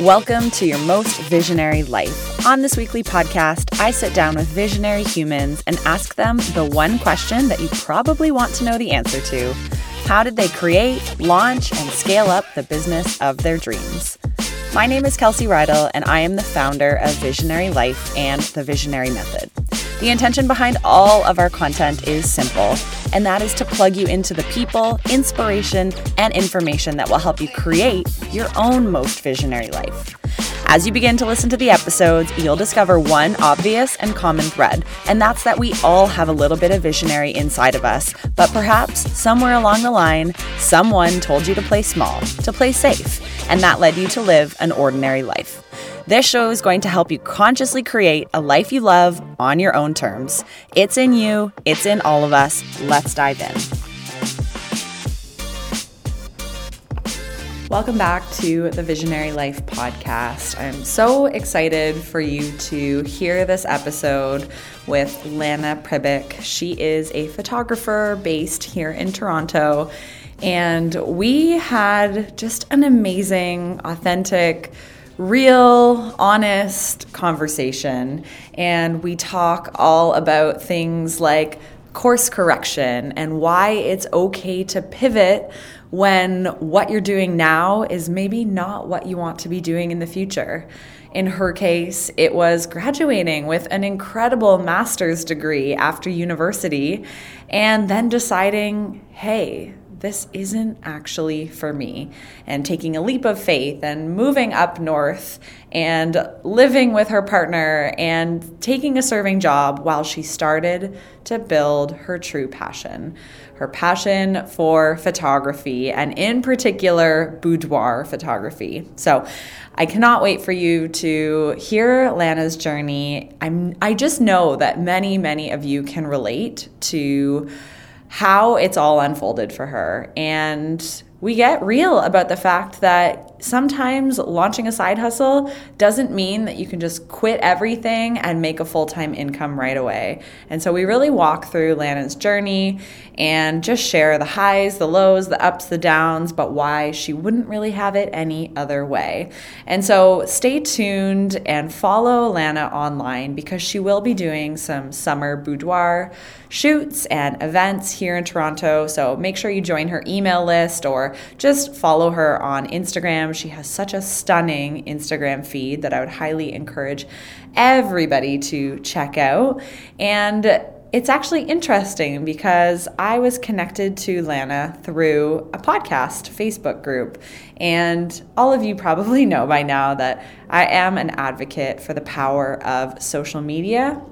Welcome to your most visionary life. On this weekly podcast, I sit down with visionary humans and ask them the one question that you probably want to know the answer to How did they create, launch, and scale up the business of their dreams? My name is Kelsey Reidl, and I am the founder of Visionary Life and the Visionary Method. The intention behind all of our content is simple, and that is to plug you into the people, inspiration, and information that will help you create your own most visionary life. As you begin to listen to the episodes, you'll discover one obvious and common thread, and that's that we all have a little bit of visionary inside of us, but perhaps somewhere along the line, someone told you to play small, to play safe, and that led you to live an ordinary life. This show is going to help you consciously create a life you love on your own terms. It's in you, it's in all of us. Let's dive in. Welcome back to the Visionary Life podcast. I'm so excited for you to hear this episode with Lana Pribic. She is a photographer based here in Toronto, and we had just an amazing, authentic, real, honest conversation. And we talk all about things like course correction and why it's okay to pivot when what you're doing now is maybe not what you want to be doing in the future. In her case, it was graduating with an incredible master's degree after university and then deciding, hey, this isn't actually for me. And taking a leap of faith and moving up north and living with her partner and taking a serving job while she started to build her true passion. Her passion for photography and, in particular, boudoir photography. So, I cannot wait for you to hear Lana's journey. I'm I just know that many many of you can relate to how it's all unfolded for her. And we get real about the fact that sometimes launching a side hustle doesn't mean that you can just quit everything and make a full time income right away. And so we really walk through Lana's journey and just share the highs, the lows, the ups, the downs, but why she wouldn't really have it any other way. And so stay tuned and follow Lana online because she will be doing some summer boudoir shoots and events here in Toronto. So make sure you join her email list or just follow her on Instagram Instagram. She has such a stunning Instagram feed that I would highly encourage everybody to check out. And it's actually interesting because I was connected to Lana through a podcast Facebook group. And all of you probably know by now that I am an advocate for the power of social media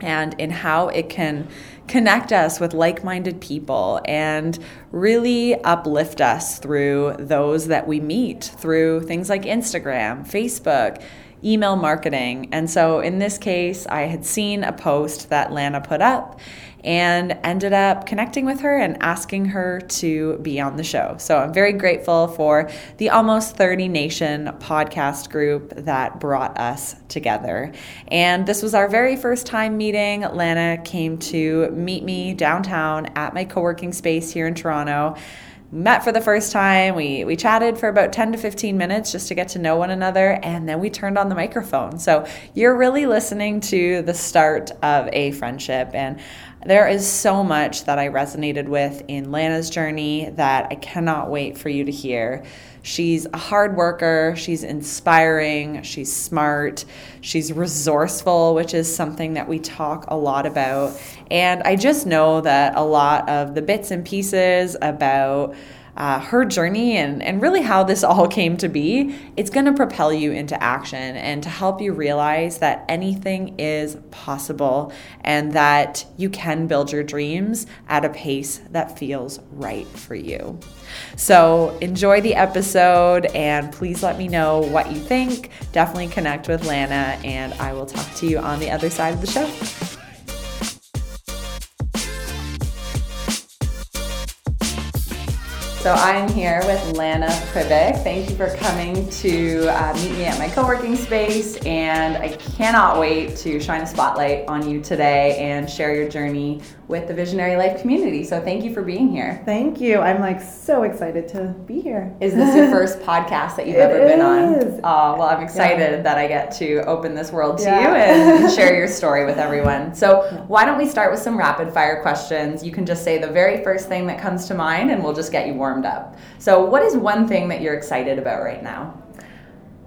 and in how it can connect us with like minded people and really uplift us through those that we meet through things like Instagram, Facebook, email marketing. And so in this case, I had seen a post that Lana put up and ended up connecting with her and asking her to be on the show. So I'm very grateful for the Almost 30 Nation podcast group that brought us together. And this was our very first time meeting. Lana came to meet me downtown at my co working space here in Toronto met for the first time. We we chatted for about 10 to 15 minutes just to get to know one another and then we turned on the microphone. So you're really listening to the start of a friendship and there is so much that I resonated with in Lana's journey that I cannot wait for you to hear. She's a hard worker, she's inspiring, she's smart, she's resourceful, which is something that we talk a lot about. And I just know that a lot of the bits and pieces about uh, her journey and, and really how this all came to be, it's going to propel you into action and to help you realize that anything is possible and that you can build your dreams at a pace that feels right for you. So enjoy the episode and please let me know what you think. Definitely connect with Lana, and I will talk to you on the other side of the show. So I'm here with Lana Pribic. Thank you for coming to uh, meet me at my co-working space, and I cannot wait to shine a spotlight on you today and share your journey with the Visionary Life community. So thank you for being here. Thank you. I'm like so excited to be here. Is this your first podcast that you've It ever been on? Oh, well, I'm excited Yeah. that I get to open this world to Yeah. you and share your story with everyone. So, why don't we start with some rapid fire questions? You can just say the very first thing that comes to mind and we'll just get you warmed up. So, what is one thing that you're excited about right now?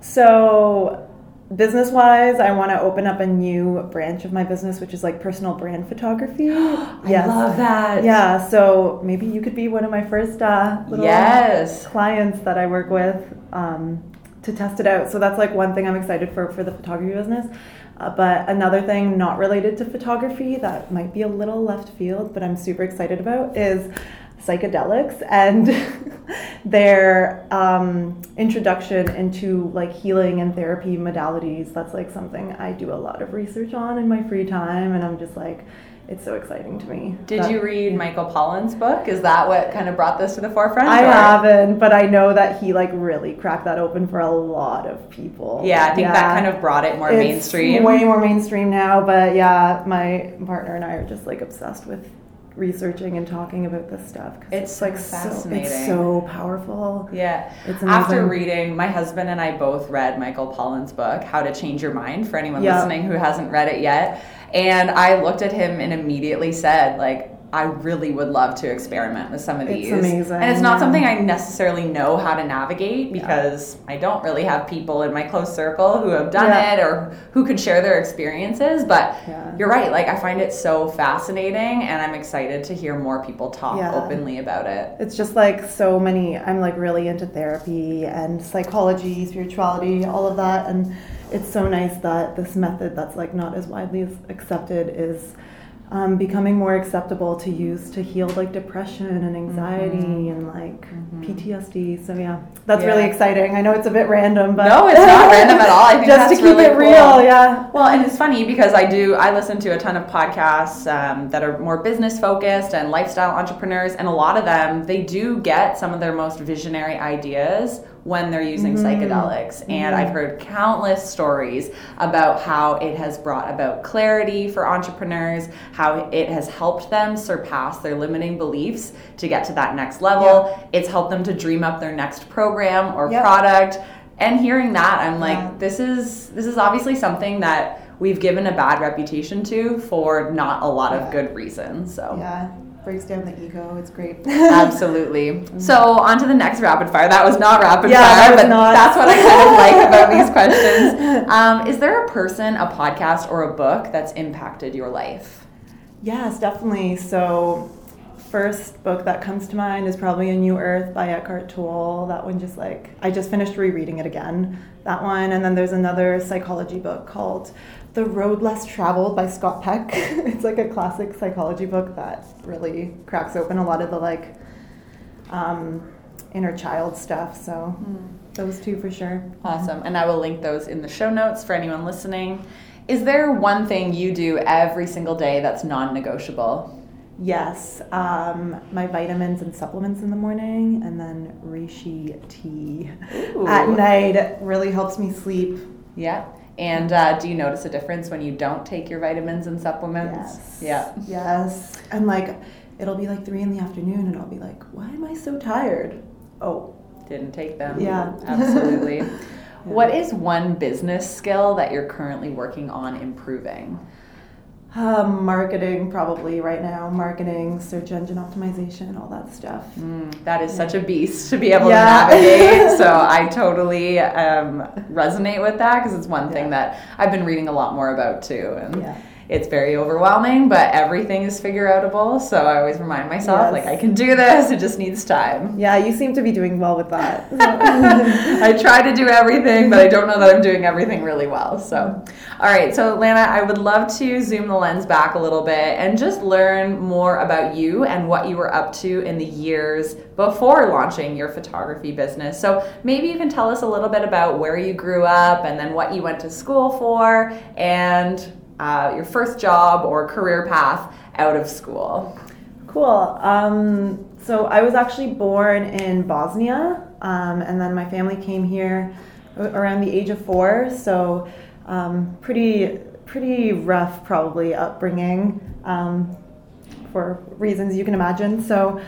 So, business wise, I want to open up a new branch of my business, which is like personal brand photography. I love that. Yeah. So maybe you could be one of my first uh, little Yes. clients that I work with um, to test it out. So that's like one thing I'm excited for for the photography business. Uh, but another thing not related to photography that might be a little left field, but I'm super excited about is psychedelics and their um, introduction into like healing and therapy modalities. That's like something I do a lot of research on in my free time, and I'm just like, it's so exciting to me. Did that- you read Michael Pollan's book? Is that what kind of brought this to the forefront? I or- haven't, but I know that he like really cracked that open for a lot of people. Yeah, I think that kind of brought it more It's mainstream. Way more mainstream now, but yeah, my partner and I are just like obsessed with researching and talking about this stuff. 'cause It's like so so it's so powerful. Yeah. It's After reading, my husband and I both read Michael Pollan's book, How to Change Your Mind, for anyone Yeah. listening who hasn't read it yet. And I looked at him and immediately said, like, I really would love to experiment with some of It's these. amazing, And it's not yeah. something I necessarily know how to navigate because I don't really have people in my close circle who have done Yeah. it or who could share their experiences. But Yeah. you're right. Like, I find it so fascinating and I'm excited to hear more people talk Yeah. openly about it. It's just like so many. I'm like really into therapy and psychology, spirituality, all of that, and it's so nice that this method that's like not as widely accepted is um, becoming more acceptable to use to heal like depression and anxiety and like PTSD. So yeah, that's really exciting. I know it's a bit random, but No, it's not random at all. I think just to keep really it cool. real. Yeah. Well, and it's funny because I do, I listen to a ton of podcasts um, that are more business focused and lifestyle entrepreneurs, and a lot of them, they do get some of their most visionary ideas when they're using Mm-hmm. psychedelics. And I've heard countless stories about how it has brought about clarity for entrepreneurs, how it has helped them surpass their limiting beliefs to get to that next level. It's helped them to dream up their next program or Yep. product. And hearing that, I'm like, Yeah. this is this is obviously something that we've given a bad reputation to for not a lot of good reasons. So Yeah. Breaks down the ego. It's great. absolutely. So on to the next rapid fire. That was not rapid Yeah, fire, that but not. that's what I kind of like about these questions. Um, is there a person, a podcast, or a book that's impacted your life? Yes, definitely. So, first book that comes to mind is probably A New Earth by Eckhart Tolle. That one just like, I just finished rereading it again. That one. And then there's another psychology book called The Road Less Traveled by Scott Peck. it's like a classic psychology book that really cracks open a lot of the like um, inner child stuff. So, those two for sure. Awesome. And I will link those in the show notes for anyone listening. Is there one thing you do every single day that's non negotiable? Yes, um, my vitamins and supplements in the morning, and then reishi tea at night really helps me sleep. Yeah. And uh, do you notice a difference when you don't take your vitamins and supplements? Yes. Yeah. Yes. And like, it'll be like three in the afternoon, and I'll be like, why am I so tired? Oh, Didn't take them. Yeah. Absolutely. What is one business skill that you're currently working on improving? Um, marketing probably right now. Marketing, search engine optimization, all that stuff. Mm, that is such a beast to be able Yeah. to navigate. so I totally um, resonate with that because it's one thing Yeah. that I've been reading a lot more about too. And Yeah. It's very overwhelming, but everything is figure outable. So I always remind myself, Yes. like, I can do this. It just needs time. Yeah, you seem to be doing well with that. I try to do everything, but I don't know that I'm doing everything really well. So, all right. So, Lana, I would love to zoom the lens back a little bit and just learn more about you and what you were up to in the years before launching your photography business. So, maybe you can tell us a little bit about where you grew up and then what you went to school for and uh, your first job or career path out of school. Cool. Um, so I was actually born in Bosnia, um, and then my family came here around the age of four. So um, pretty pretty rough, probably upbringing um, for reasons you can imagine. So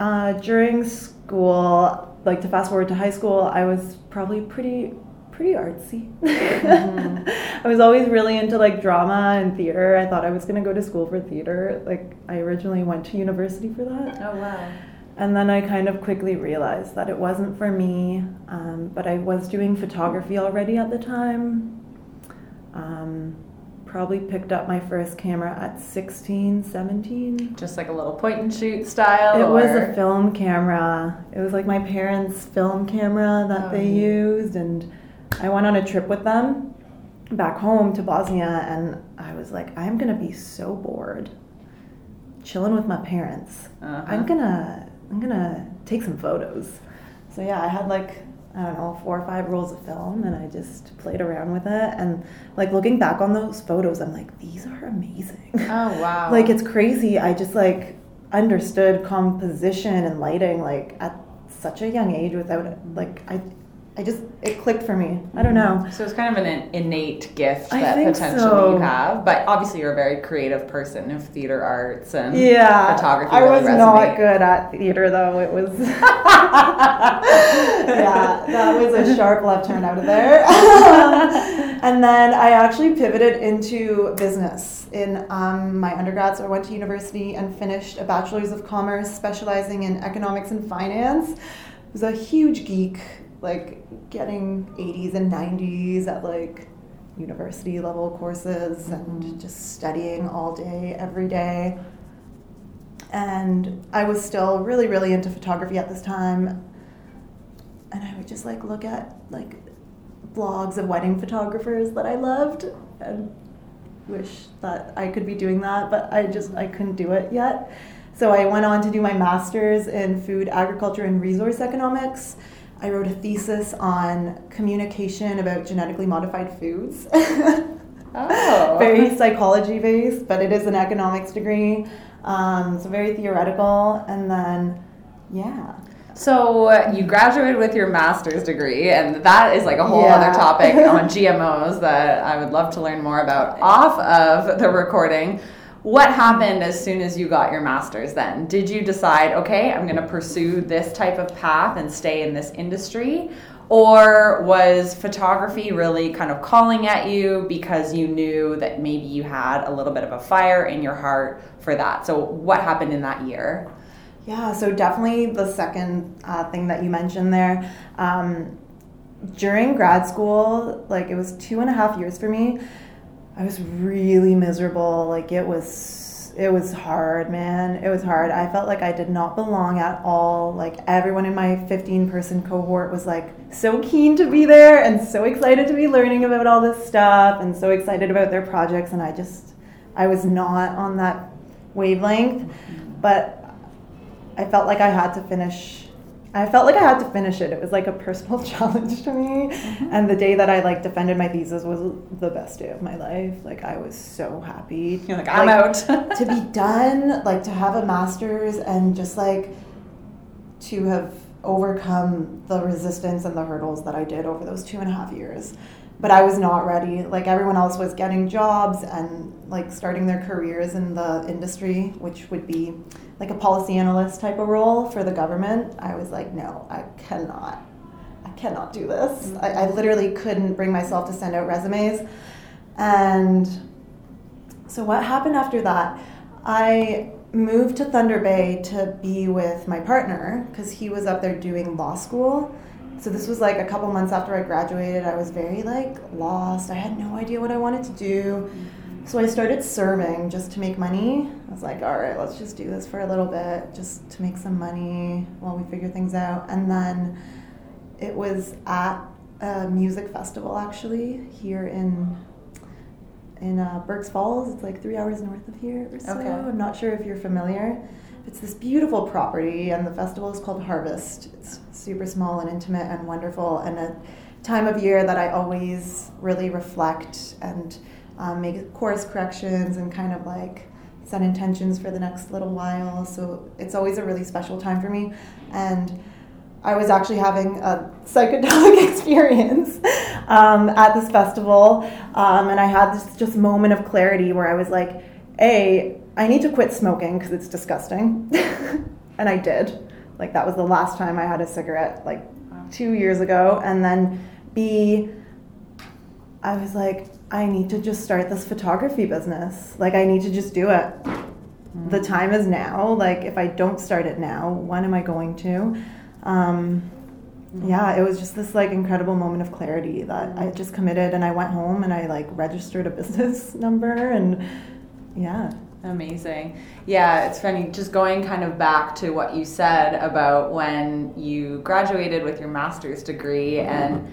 uh, during school, like to fast forward to high school, I was probably pretty pretty artsy. Mm-hmm. I was always really into like drama and theater. I thought I was going to go to school for theater. Like I originally went to university for that. Oh wow. And then I kind of quickly realized that it wasn't for me. Um, but I was doing photography already at the time. Um, probably picked up my first camera at 16, 17. Just like a little point and shoot style? It or? was a film camera. It was like my parents' film camera that oh. they used. And I went on a trip with them back home to Bosnia. And I was like, I'm to be so bored chilling with my parents. Uh-huh. I'm to. I'm gonna take some photos. So yeah, I had like I don't know, four or five rolls of film and I just played around with it. And like looking back on those photos, I'm like, these are amazing. Oh, wow. like it's crazy. I just like understood composition and lighting like at such a young age without. Like I, I just it clicked for me. I don't know. So it's kind of an innate gift that potentially so. you have, but obviously you're a very creative person of theater arts and yeah, photography. I really was resonate. not good at theater though. It was yeah, that was a sharp left turn out of there. and then I actually pivoted into business in um, my undergrad. So I went to university and finished a bachelor's of commerce, specializing in economics and finance. I was a huge geek like getting 80s and 90s at like university level courses and just studying all day, every day. And I was still really, really into photography at this time. And I would just like look at like blogs of wedding photographers that I loved and wish that I could be doing that, but I just I couldn't do it yet. So I went on to do my master's in food, agriculture, and resource economics I wrote a thesis on communication about genetically modified foods. oh. very psychology based, but it is an economics degree. Um, so very theoretical. And then, yeah. So you graduated with your master's degree, and that is like a whole yeah. other topic on GMOs that I would love to learn more about off of the recording. What happened as soon as you got your master's then? Did you decide, okay, I'm going to pursue this type of path and stay in this industry? Or was photography really kind of calling at you because you knew that maybe you had a little bit of a fire in your heart for that? So, what happened in that year? Yeah, so definitely the second uh, thing that you mentioned there. Um, during grad school, like it was two and a half years for me, I was really miserable. Like it was it was hard, man. It was hard. I felt like I did not belong at all. Like everyone in my 15 person cohort was like so keen to be there and so excited to be learning about all this stuff and so excited about their projects and I just I was not on that wavelength. But I felt like I had to finish I felt like I had to finish it. It was like a personal challenge to me. Mm-hmm. And the day that I like defended my thesis was the best day of my life. Like I was so happy. You're like, I'm out. to be done, like to have a master's and just like to have overcome the resistance and the hurdles that I did over those two and a half years. But I was not ready. Like everyone else was getting jobs and like starting their careers in the industry, which would be like a policy analyst type of role for the government, I was like, no, I cannot. I cannot do this. I, I literally couldn't bring myself to send out resumes. And so, what happened after that? I moved to Thunder Bay to be with my partner because he was up there doing law school. So this was like a couple months after I graduated. I was very like lost. I had no idea what I wanted to do. So I started serving just to make money. I was like, all right, let's just do this for a little bit, just to make some money while we figure things out. And then it was at a music festival actually here in in uh, Burk's Falls. It's like three hours north of here or so. Okay. I'm not sure if you're familiar. It's this beautiful property, and the festival is called Harvest. It's super small and intimate and wonderful, and a time of year that I always really reflect and um, make course corrections and kind of like set intentions for the next little while. So it's always a really special time for me. And I was actually having a psychedelic experience um, at this festival, um, and I had this just moment of clarity where I was like, "A, I need to quit smoking because it's disgusting," and I did. Like that was the last time I had a cigarette, like two years ago, and then B, I was like, I need to just start this photography business. Like I need to just do it. The Mm. time is now. Like if I don't start it now, when am I going to? Um, yeah, it was just this like incredible moment of clarity that I just committed and I went home and I like registered a business number and yeah. Amazing. Yeah, it's funny. Just going kind of back to what you said about when you graduated with your master's degree and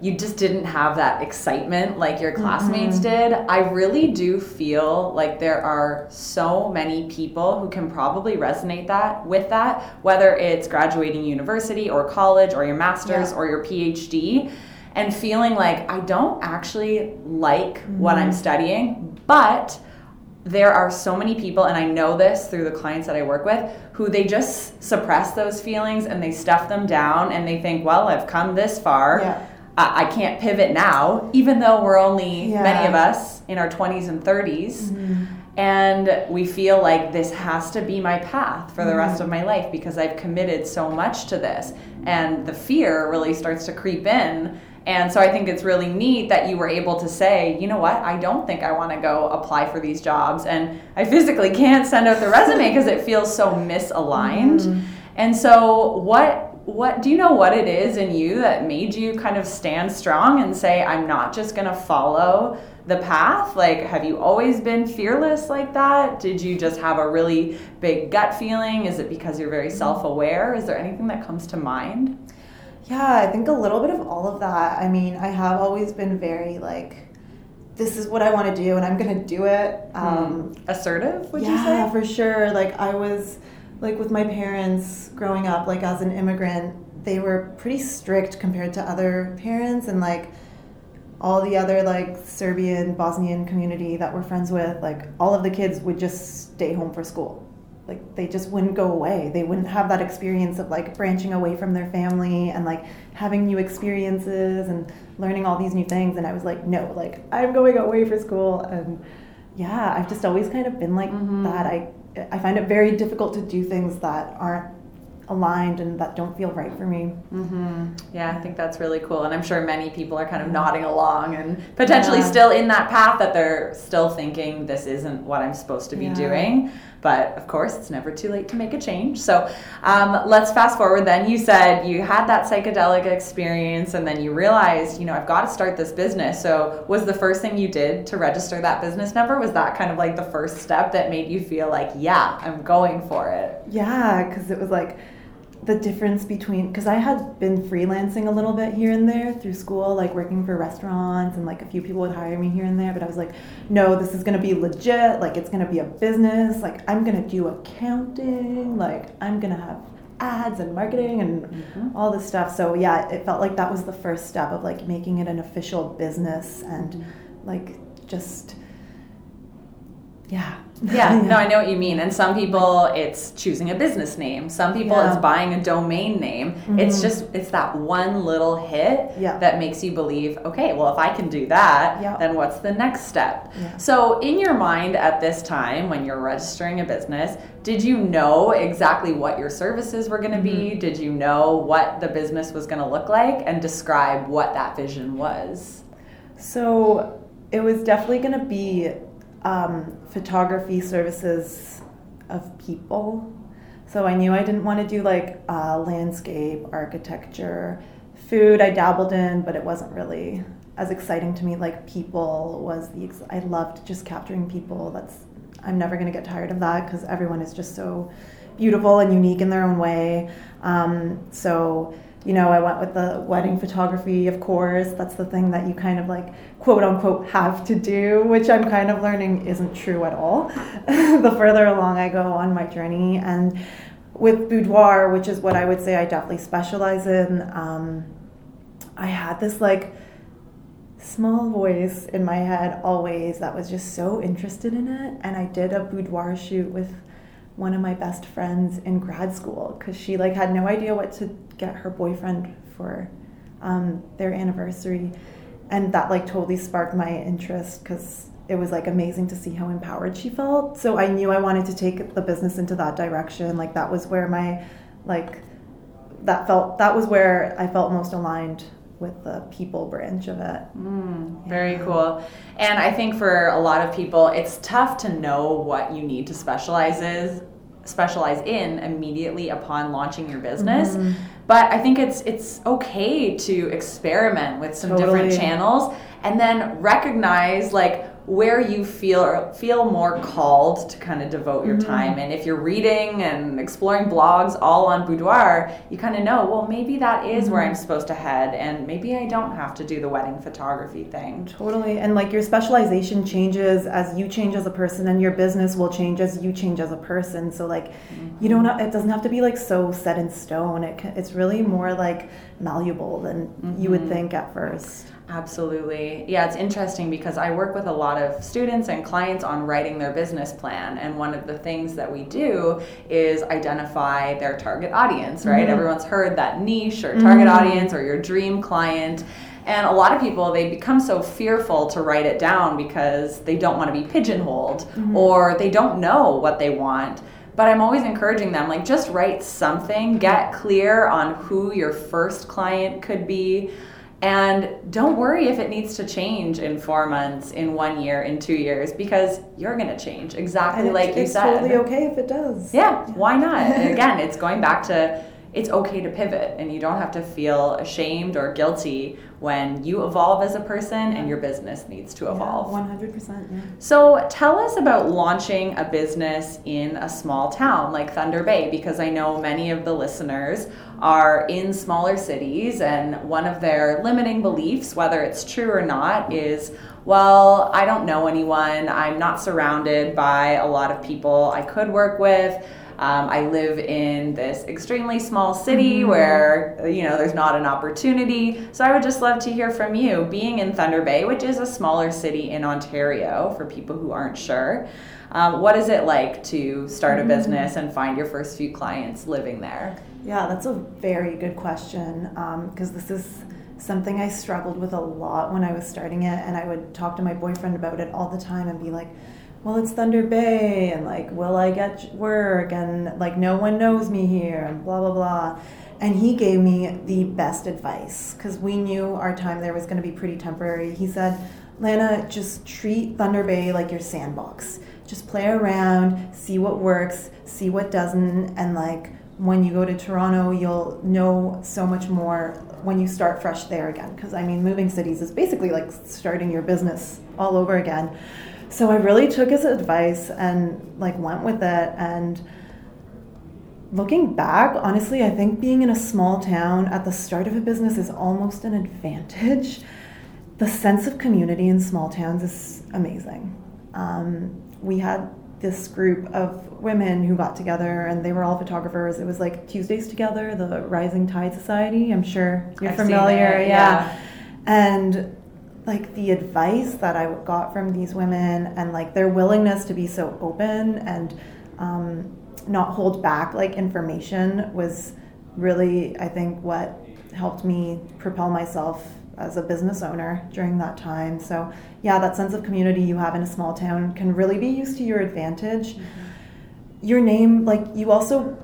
you just didn't have that excitement like your classmates mm-hmm. did. I really do feel like there are so many people who can probably resonate that with that, whether it's graduating university or college or your master's Yeah. or your PhD, and feeling like I don't actually like what I'm mm-hmm. studying, but there are so many people and i know this through the clients that i work with who they just suppress those feelings and they stuff them down and they think well i've come this far Yeah. I, I can't pivot now even though we're only Yeah. many of us in our 20s and 30s mm-hmm. and we feel like this has to be my path for the mm-hmm. rest of my life because I've committed so much to this. And the fear really starts to creep in. And so I think it's really neat that you were able to say, you know what, I don't think I want to go apply for these jobs. And I physically can't send out the resume because it feels so misaligned. Mm-hmm. And so, what what do you know what it is in you that made you kind of stand strong and say i'm not just going to follow the path like have you always been fearless like that? Did you just have a really big gut feeling? Is it because you're very mm-hmm. self-aware? Is there anything that comes to mind Yeah, I think a little bit of all of that. I mean, I have always been very like, this is what I want to do, and I'm gonna do it. Um, assertive would yeah, you say Yeah, for sure. Like I was, like with my parents growing up, like as an immigrant, they were pretty strict compared to other parents, and like all the other like Serbian, Bosnian community that we're friends with, like all of the kids would just stay home for school. Like they just wouldn't go away. They wouldn't have that experience of like branching away from their family and like having new experiences and learning all these new things. And I was like, no, like I'm going away for school. And yeah, I've just always kind of been like mm-hmm. that. I I find it very difficult to do things that aren't aligned and that don't feel right for me. hmm Yeah, I think that's really cool. And I'm sure many people are kind of nodding along and potentially Yeah. still in that path that they're still thinking this isn't what I'm supposed to be Yeah. doing. But of course, it's never too late to make a change. So um, let's fast forward then. You said you had that psychedelic experience and then you realized, you know, I've got to start this business. So was the first thing you did to register that business number? Was that kind of like the first step that made you feel like, yeah, I'm going for it? Yeah, because it was like the difference between because I had been freelancing a little bit here and there through school, like working for restaurants, and like a few people would hire me here and there. But I was like, no, this is gonna be legit. Like it's gonna be a business. Like I'm gonna do accounting. Like I'm gonna have ads and marketing and mm-hmm. all this stuff. So yeah, it felt like that was the first step of like making it an official business and mm-hmm. like just yeah. Yeah, no, I know what you mean. And some people, it's choosing a business name. Some people, Yeah. it's buying a domain name. It's just, it's that one little hit Yeah. that makes you believe, okay, well, if I can do that, Yeah. then what's the next step? So, in your mind at this time, when you're registering a business, did you know exactly what your services were going to Mm-hmm. be? Did you know what the business was going to look like? And describe what that vision was? So it was definitely going to be um, photography services of people. So I knew I didn't want to do like uh, landscape, architecture, food. I dabbled in, but it wasn't really as exciting to me. Like people was the ex- I loved just capturing people. That's I'm never going to get tired of that because everyone is just so beautiful and unique in their own way. Um, so you know, I went with the wedding photography, of course. That's the thing that you kind of like, quote unquote, have to do, which I'm kind of learning isn't true at all the further along I go on my journey. And with boudoir, which is what I would say I definitely specialize in, um, I had this like small voice in my head always that was just so interested in it. And I did a boudoir shoot with one of my best friends in grad school because she like had no idea what to get her boyfriend for um, their anniversary, and that like totally sparked my interest because it was like amazing to see how empowered she felt. So I knew I wanted to take the business into that direction. Like that was where my like that felt that was where I felt most aligned with the people branch of it. Mm, very yeah. cool. And I think for a lot of people, it's tough to know what you need to specialize is specialize in immediately upon launching your business. Mm-hmm. But I think it's it's okay to experiment with some totally. different channels and then recognize like where you feel feel more called to kind of devote your mm-hmm. time and if you're reading and exploring blogs all on boudoir you kind of know well maybe that is mm-hmm. where i'm supposed to head and maybe i don't have to do the wedding photography thing totally and like your specialization changes as you change as a person and your business will change as you change as a person so like mm-hmm. you don't it doesn't have to be like so set in stone it it's really more like malleable than you would mm-hmm. think at first Absolutely. Yeah, it's interesting because I work with a lot of students and clients on writing their business plan. And one of the things that we do is identify their target audience, right? Mm-hmm. Everyone's heard that niche or target mm-hmm. audience or your dream client. And a lot of people, they become so fearful to write it down because they don't want to be pigeonholed mm-hmm. or they don't know what they want but I'm always encouraging them like just write something, get clear on who your first client could be. And don't worry if it needs to change in four months, in one year, in two years, because you're going to change exactly like you it's said. It's totally okay if it does. Yeah, why not? and again, it's going back to it's okay to pivot and you don't have to feel ashamed or guilty when you evolve as a person and your business needs to evolve. Yeah, 100%. Yeah. So tell us about launching a business in a small town like Thunder Bay because I know many of the listeners are in smaller cities and one of their limiting beliefs whether it's true or not is well, I don't know anyone. I'm not surrounded by a lot of people I could work with. Um, I live in this extremely small city mm-hmm. where you know there's not an opportunity. So I would just love to hear from you. Being in Thunder Bay, which is a smaller city in Ontario, for people who aren't sure, um, what is it like to start a mm-hmm. business and find your first few clients living there? Yeah, that's a very good question because um, this is something I struggled with a lot when I was starting it, and I would talk to my boyfriend about it all the time and be like well, it's Thunder Bay, and like, will I get work? And like, no one knows me here, and blah, blah, blah. And he gave me the best advice because we knew our time there was going to be pretty temporary. He said, Lana, just treat Thunder Bay like your sandbox. Just play around, see what works, see what doesn't, and like, when you go to Toronto, you'll know so much more when you start fresh there again. Because I mean, moving cities is basically like starting your business all over again so I really took his advice and like went with it and looking back, honestly, I think being in a small town at the start of a business is almost an advantage. The sense of community in small towns is amazing. Um, we had this group of women who got together and they were all photographers. It was like Tuesdays Together, the Rising Tide Society. I'm sure you're I've familiar. yeah. yeah. And like the advice that I got from these women and like their willingness to be so open and um, not hold back like information was really I think what helped me propel myself as a business owner during that time. So yeah, that sense of community you have in a small town can really be used to your advantage. Mm-hmm. Your name, like you also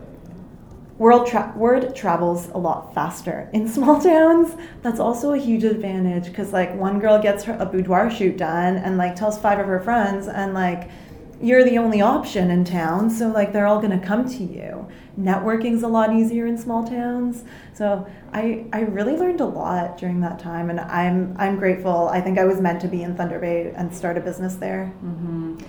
World tra- word travels a lot faster in small towns. That's also a huge advantage because like one girl gets her, a boudoir shoot done and like tells five of her friends and like you're the only option in town, so like they're all gonna come to you. Networking's a lot easier in small towns. So I I really learned a lot during that time, and I'm I'm grateful. I think I was meant to be in Thunder Bay and start a business there. Mm-hmm.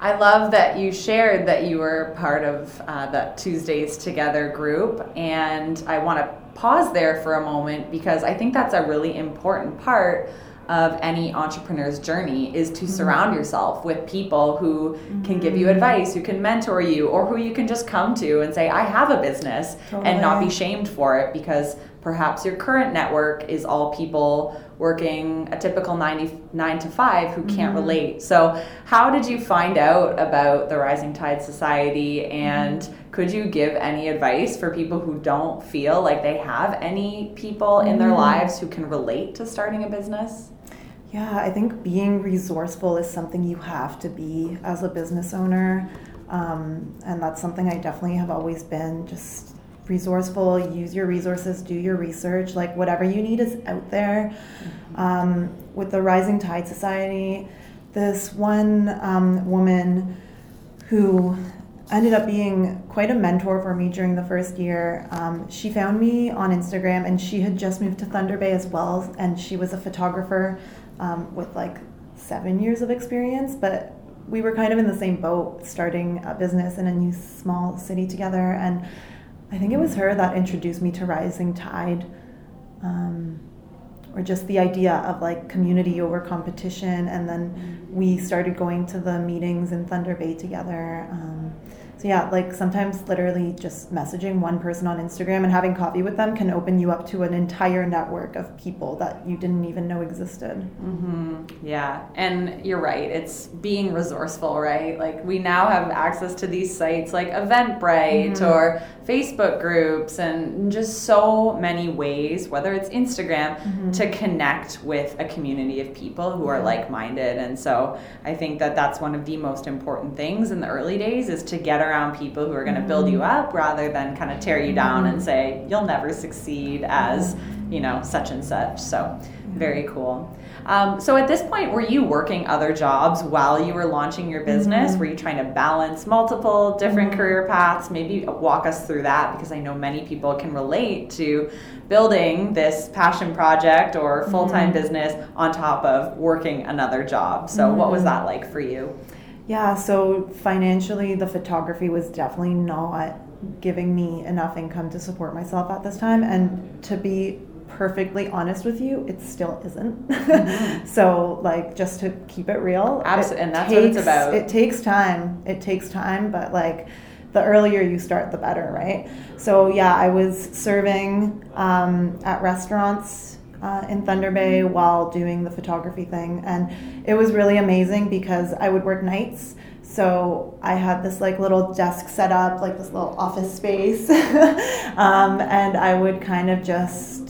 I love that you shared that you were part of uh, that Tuesdays Together group, and I want to pause there for a moment because I think that's a really important part of any entrepreneur's journey is to mm-hmm. surround yourself with people who mm-hmm. can give you mm-hmm. advice, who can mentor you, or who you can just come to and say, I have a business totally. and not be shamed for it because perhaps your current network is all people working a typical 99 to 5 who can't mm-hmm. relate. So, how did you find out about the Rising Tide Society and mm-hmm. could you give any advice for people who don't feel like they have any people in their mm-hmm. lives who can relate to starting a business? Yeah, I think being resourceful is something you have to be as a business owner. Um, and that's something I definitely have always been just resourceful, use your resources, do your research. Like, whatever you need is out there. Mm-hmm. Um, with the Rising Tide Society, this one um, woman who ended up being quite a mentor for me during the first year. Um, she found me on Instagram and she had just moved to Thunder Bay as well, and she was a photographer um, with like seven years of experience, but we were kind of in the same boat, starting a business in a new small city together. And I think it was her that introduced me to Rising Tide, um, or just the idea of like community over competition. And then we started going to the meetings in Thunder Bay together. Um, so yeah, like sometimes literally just messaging one person on Instagram and having coffee with them can open you up to an entire network of people that you didn't even know existed. Mm-hmm. Yeah, and you're right. It's being resourceful, right? Like we now have access to these sites like Eventbrite mm-hmm. or Facebook groups and just so many ways, whether it's Instagram, mm-hmm. to connect with a community of people who are like-minded. And so I think that that's one of the most important things in the early days is to get around people who are going to build you mm-hmm. up rather than kind of tear you down and mm-hmm. say you'll never succeed as you know such and such so very cool um, so at this point were you working other jobs while you were launching your business mm-hmm. were you trying to balance multiple different mm-hmm. career paths maybe walk us through that because i know many people can relate to building this passion project or full-time mm-hmm. business on top of working another job so what was mm-hmm. that like for you yeah, so financially, the photography was definitely not giving me enough income to support myself at this time. And to be perfectly honest with you, it still isn't. Mm-hmm. so, like, just to keep it real, absolutely, and that's takes, what it's about. It takes time. It takes time, but like, the earlier you start, the better, right? So, yeah, I was serving um, at restaurants uh, in Thunder Bay while doing the photography thing. And it was really amazing because I would work nights. So I had this like little desk set up, like this little office space. um, and I would kind of just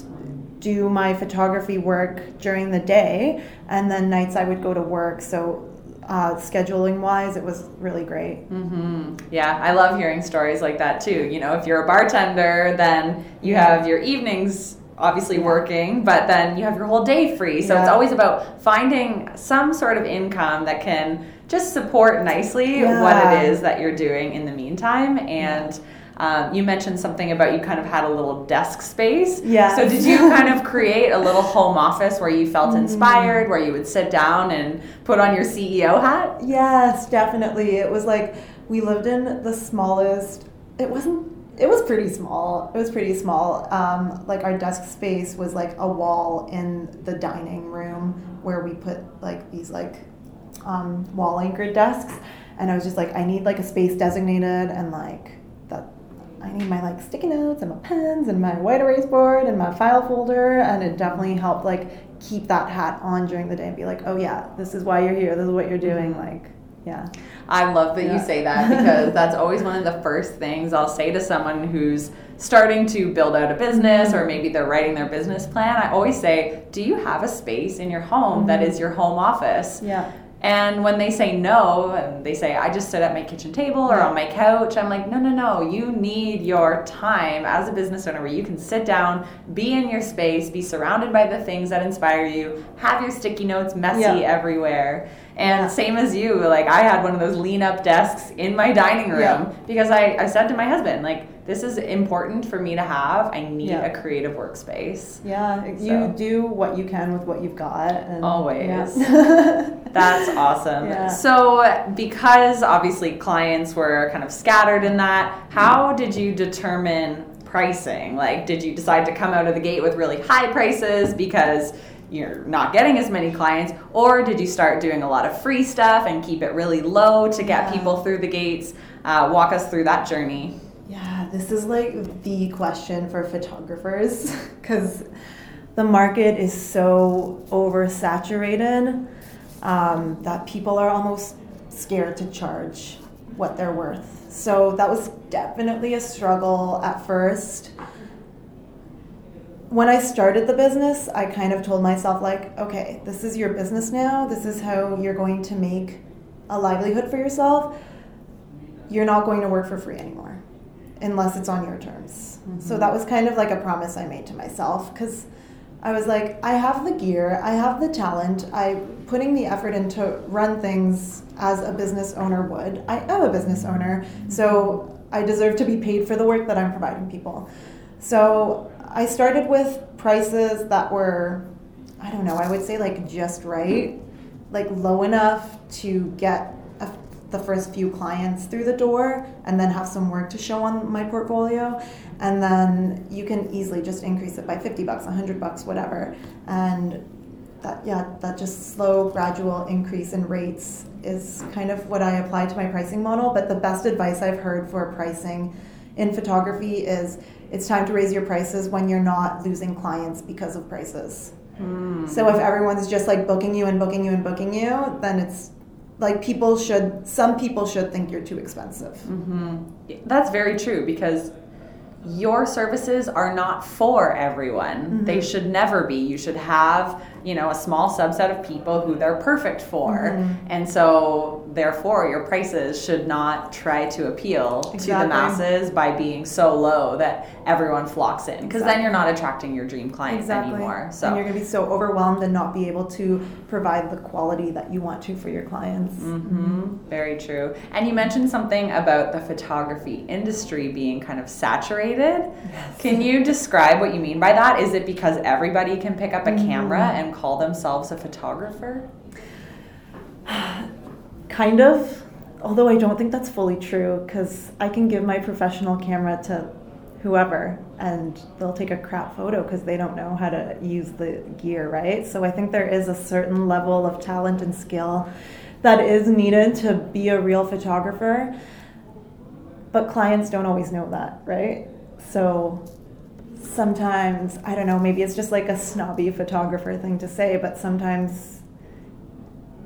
do my photography work during the day. And then nights I would go to work. So uh, scheduling wise, it was really great. Mm-hmm. Yeah, I love hearing stories like that too. You know, if you're a bartender, then you have your evenings obviously working, but then you have your whole day free. So yeah. it's always about finding some sort of income that can just support nicely yeah. what it is that you're doing in the meantime. And. Um, you mentioned something about you kind of had a little desk space. Yeah. So did you kind of create a little home office where you felt mm-hmm. inspired, where you would sit down and put on your CEO hat? Yes, definitely. It was like we lived in the smallest. It wasn't it was pretty small. It was pretty small. Um, like our desk space was like a wall in the dining room where we put like these like um, wall anchored desks. And I was just like, I need like a space designated and like. I need my like sticky notes and my pens and my white erase board and my file folder. And it definitely helped like keep that hat on during the day and be like, oh yeah, this is why you're here. This is what you're doing. Mm-hmm. Like yeah. I love that yeah. you say that because that's always one of the first things I'll say to someone who's starting to build out a business or maybe they're writing their business plan. I always say, Do you have a space in your home mm-hmm. that is your home office? Yeah. And when they say no, and they say, I just sit at my kitchen table or on my couch, I'm like, no, no, no. You need your time as a business owner where you can sit down, be in your space, be surrounded by the things that inspire you, have your sticky notes messy yeah. everywhere. And yeah. same as you, like I had one of those lean up desks in my dining room yeah. because I, I said to my husband, like, this is important for me to have. I need yeah. a creative workspace. Yeah, so. you do what you can with what you've got. And, Always. That's awesome. So, because obviously clients were kind of scattered in that, how did you determine pricing? Like, did you decide to come out of the gate with really high prices because you're not getting as many clients or did you start doing a lot of free stuff and keep it really low to get yeah. people through the gates uh, walk us through that journey yeah this is like the question for photographers because the market is so oversaturated um, that people are almost scared to charge what they're worth. So that was definitely a struggle at first. When I started the business, I kind of told myself, like, okay, this is your business now. This is how you're going to make a livelihood for yourself. You're not going to work for free anymore unless it's on your terms. Mm-hmm. So that was kind of like a promise I made to myself because I was like, I have the gear, I have the talent, I'm putting the effort in to run things as a business owner would. I am a business owner, so I deserve to be paid for the work that I'm providing people. So I started with prices that were, I don't know, I would say like just right, like low enough to get the first few clients through the door and then have some work to show on my portfolio. And then you can easily just increase it by 50 bucks 100 bucks whatever. And that yeah that just slow gradual increase in rates is kind of what i apply to my pricing model. But the best advice i've heard for pricing in photography is it's time to raise your prices when you're not losing clients because of prices. Mm. so if everyone's just like booking you and booking you and booking you then it's like people should some people should think you're too expensive mm-hmm. that's very true because your services are not for everyone mm-hmm. they should never be you should have you know a small subset of people who they're perfect for mm-hmm. and so therefore your prices should not try to appeal exactly. to the masses by being so low that everyone flocks in because exactly. then you're not attracting your dream clients exactly. anymore so and you're going to be so overwhelmed and not be able to provide the quality that you want to for your clients mm-hmm. very true and you mentioned something about the photography industry being kind of saturated yes. can you describe what you mean by that is it because everybody can pick up a mm-hmm. camera and call themselves a photographer? kind of, although I don't think that's fully true because I can give my professional camera to whoever and they'll take a crap photo because they don't know how to use the gear, right? So I think there is a certain level of talent and skill that is needed to be a real photographer. But clients don't always know that, right? So sometimes I don't know, maybe it's just like a snobby photographer thing to say, but sometimes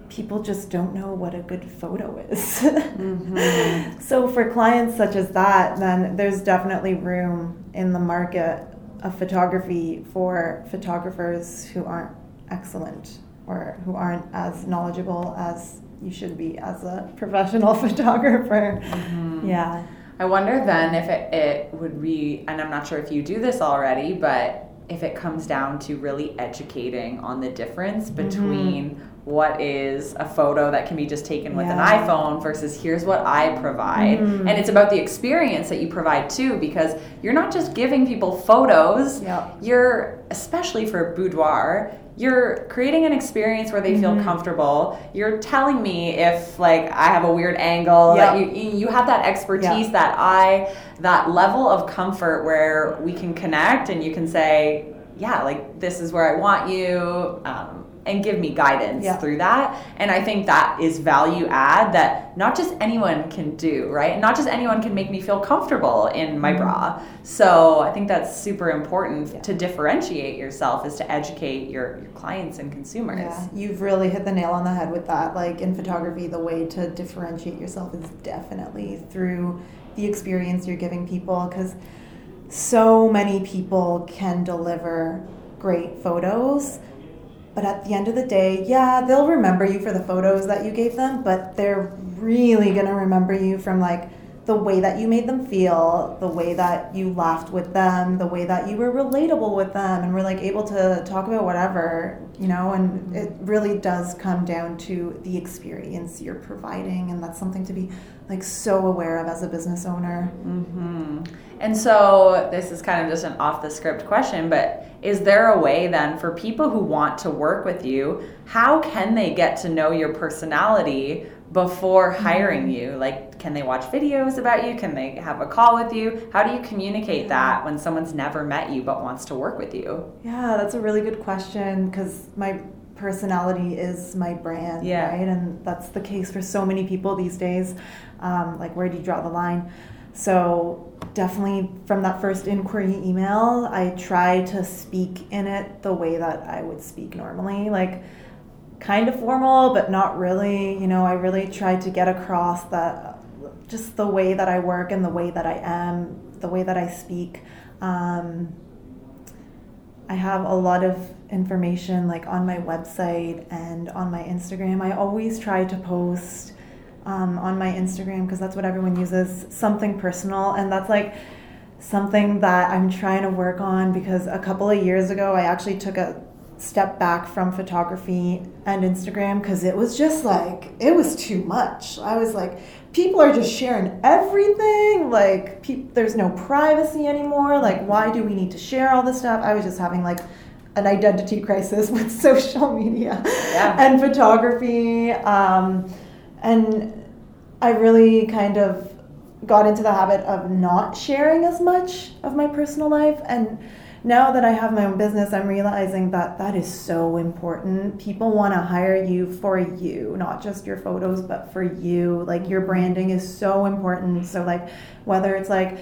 people just don't know what a good photo is. mm-hmm. So for clients such as that, then there's definitely room in the market of photography for photographers who aren't excellent or who aren't as knowledgeable as you should be as a professional photographer. Mm-hmm. Yeah. I wonder then if it, it would be, and I'm not sure if you do this already, but if it comes down to really educating on the difference mm-hmm. between mm-hmm. what is a photo that can be just taken with yeah. an iPhone versus here's what I provide. Mm-hmm. And it's about the experience that you provide too, because you're not just giving people photos, yep. you're, especially for boudoir, you're creating an experience where they feel mm-hmm. comfortable. You're telling me if like I have a weird angle yep. that you you have that expertise, yep. that eye, that level of comfort where we can connect and you can say, yeah, like this is where I want you. Um, and give me guidance yeah. through that. And I think that is value add that not just anyone can do, right? Not just anyone can make me feel comfortable in my mm-hmm. bra. So I think that's super important yeah. to differentiate yourself is to educate your, your clients and consumers. Yeah, you've really hit the nail on the head with that. Like in photography, the way to differentiate yourself is definitely through the experience you're giving people because so many people can deliver great photos but at the end of the day, yeah, they'll remember you for the photos that you gave them, but they're really going to remember you from like the way that you made them feel, the way that you laughed with them, the way that you were relatable with them and were like able to talk about whatever, you know, and it really does come down to the experience you're providing and that's something to be like so aware of as a business owner. Mm-hmm. And so this is kind of just an off the script question, but is there a way then for people who want to work with you, how can they get to know your personality before hiring mm-hmm. you? Like, can they watch videos about you? Can they have a call with you? How do you communicate that when someone's never met you but wants to work with you? Yeah, that's a really good question because my personality is my brand, yeah. right? And that's the case for so many people these days. Um, like, where do you draw the line? So, definitely from that first inquiry email, I try to speak in it the way that I would speak normally. Like, kind of formal, but not really. You know, I really try to get across that just the way that I work and the way that I am, the way that I speak. Um, I have a lot of information like on my website and on my Instagram. I always try to post um, on my Instagram because that's what everyone uses something personal, and that's like something that I'm trying to work on because a couple of years ago I actually took a step back from photography and Instagram because it was just like it was too much. I was like, people are just sharing everything. Like, pe- there's no privacy anymore. Like, why do we need to share all this stuff? I was just having like an identity crisis with social media Yeah. and photography. Um, and I really kind of got into the habit of not sharing as much of my personal life and now that I have my own business, I'm realizing that that is so important. People want to hire you for you, not just your photos, but for you. Like your branding is so important. So like whether it's like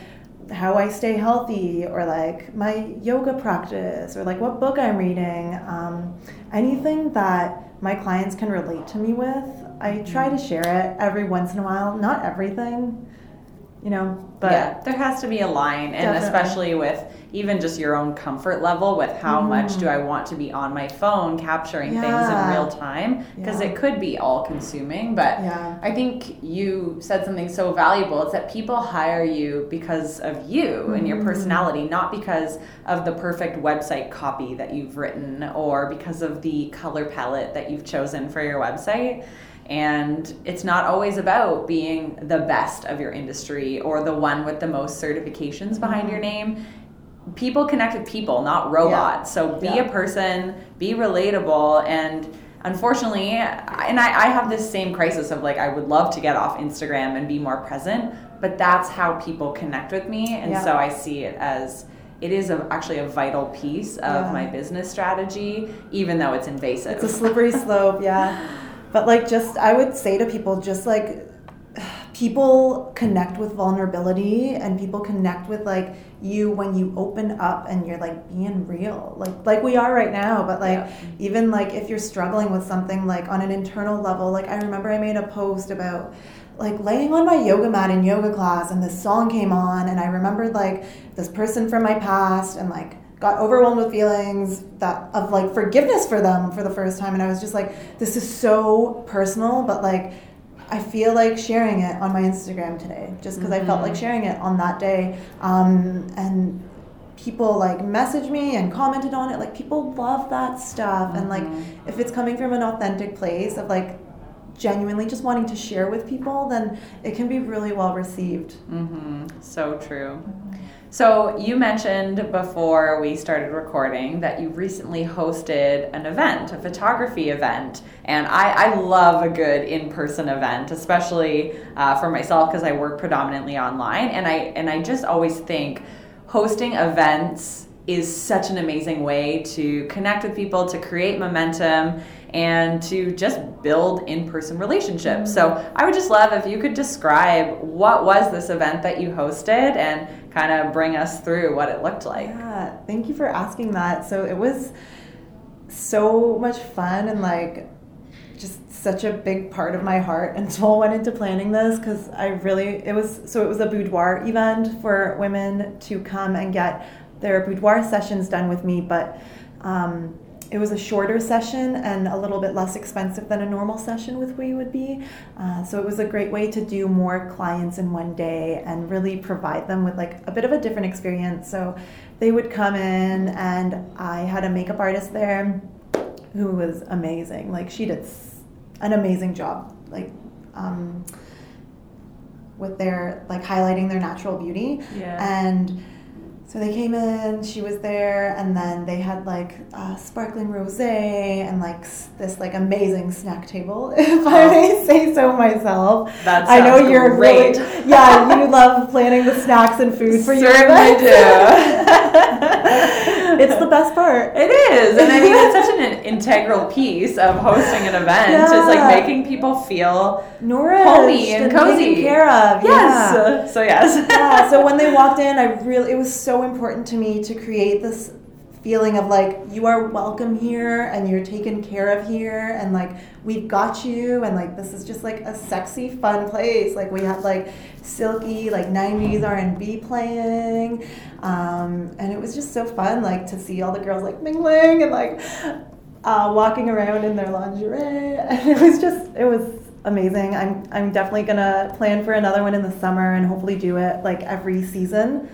how I stay healthy or like my yoga practice or like what book I'm reading, um, anything that my clients can relate to me with, I try to share it every once in a while. Not everything, you know, but yeah, there has to be a line, and Definitely. especially with even just your own comfort level with how much do I want to be on my phone capturing things in Mm. Real time because Yeah. it could be all consuming. But Yeah. I think you said something so valuable. It's that people hire you because of you and your Mhm. personality, not because of the perfect website copy that you've written or because of the color palette that you've chosen for your website. And it's not always about being the best of your industry or the one with the most certifications behind your mm-hmm. name. People connect with people, not robots. So be Yeah. a person, be relatable, and unfortunately, and I, I have this same crisis of like, I would love to get off Instagram and be more present, but that's how people connect with me. And Yeah. so I see it as it is a, actually a vital piece of Yeah. my business strategy, even though it's invasive. It's a slippery slope, yeah. But like, just I would say to people, just like, people connect with vulnerability, and people connect with like you when you open up and you're like being real, like like we are right now. But like, Yeah. even like if you're struggling with something like on an internal level, like I remember I made a post about like laying on my yoga mat in yoga class and this song came on and I remembered like this person from my past and like got overwhelmed with feelings that of like forgiveness for them for the first time and I was just like this is so personal but like I feel like sharing it on my Instagram today just because I felt like sharing it on that day. Um, and people like messaged me and commented on it like people love that stuff and like if it's coming from an authentic place of like genuinely just wanting to share with people then it can be really well received. Mm-hmm. So true. So you mentioned before we started recording that you recently hosted an event, a photography event, and I, I love a good in-person event, especially uh, for myself because I work predominantly online, and I and I just always think hosting events is such an amazing way to connect with people, to create momentum, and to just build in-person relationships. So I would just love if you could describe what was this event that you hosted and kind of bring us through what it looked like. Yeah, thank you for asking that. So it was so much fun and like just such a big part of my heart and soul went into planning this because I really it was so it was a boudoir event for women to come and get their boudoir sessions done with me, but um, it was a shorter session and a little bit less expensive than a normal session with we would be. Uh, so it was a great way to do more clients in one day and really provide them with like a bit of a different experience. So they would come in and I had a makeup artist there who was amazing. Like she did an amazing job. Like um, with their like highlighting their natural beauty Yeah. and So they came in, she was there, and then they had like uh, sparkling rosé and like s- this like amazing snack table, if I may say so myself. That I know you're great. really yeah, you love planning the snacks and food for your Certainly events. it's the best part. It is, and I mean it's such an integral piece of hosting an event. It's like making people feel Nourished Homey and cozy. taken care of. yes. Yeah. So yes. yeah, so when they walked in, I really it was so important to me to create this feeling of like you are welcome here and you're taken care of here and like we've got you and like this is just like a sexy fun place. Like we had like silky like 90s r&b playing. Um, and it was just so fun like to see all the girls like mingling and like uh, walking around in their lingerie. And it was just it was amazing. I'm i'm definitely gonna plan for another one in the summer and hopefully do it like every season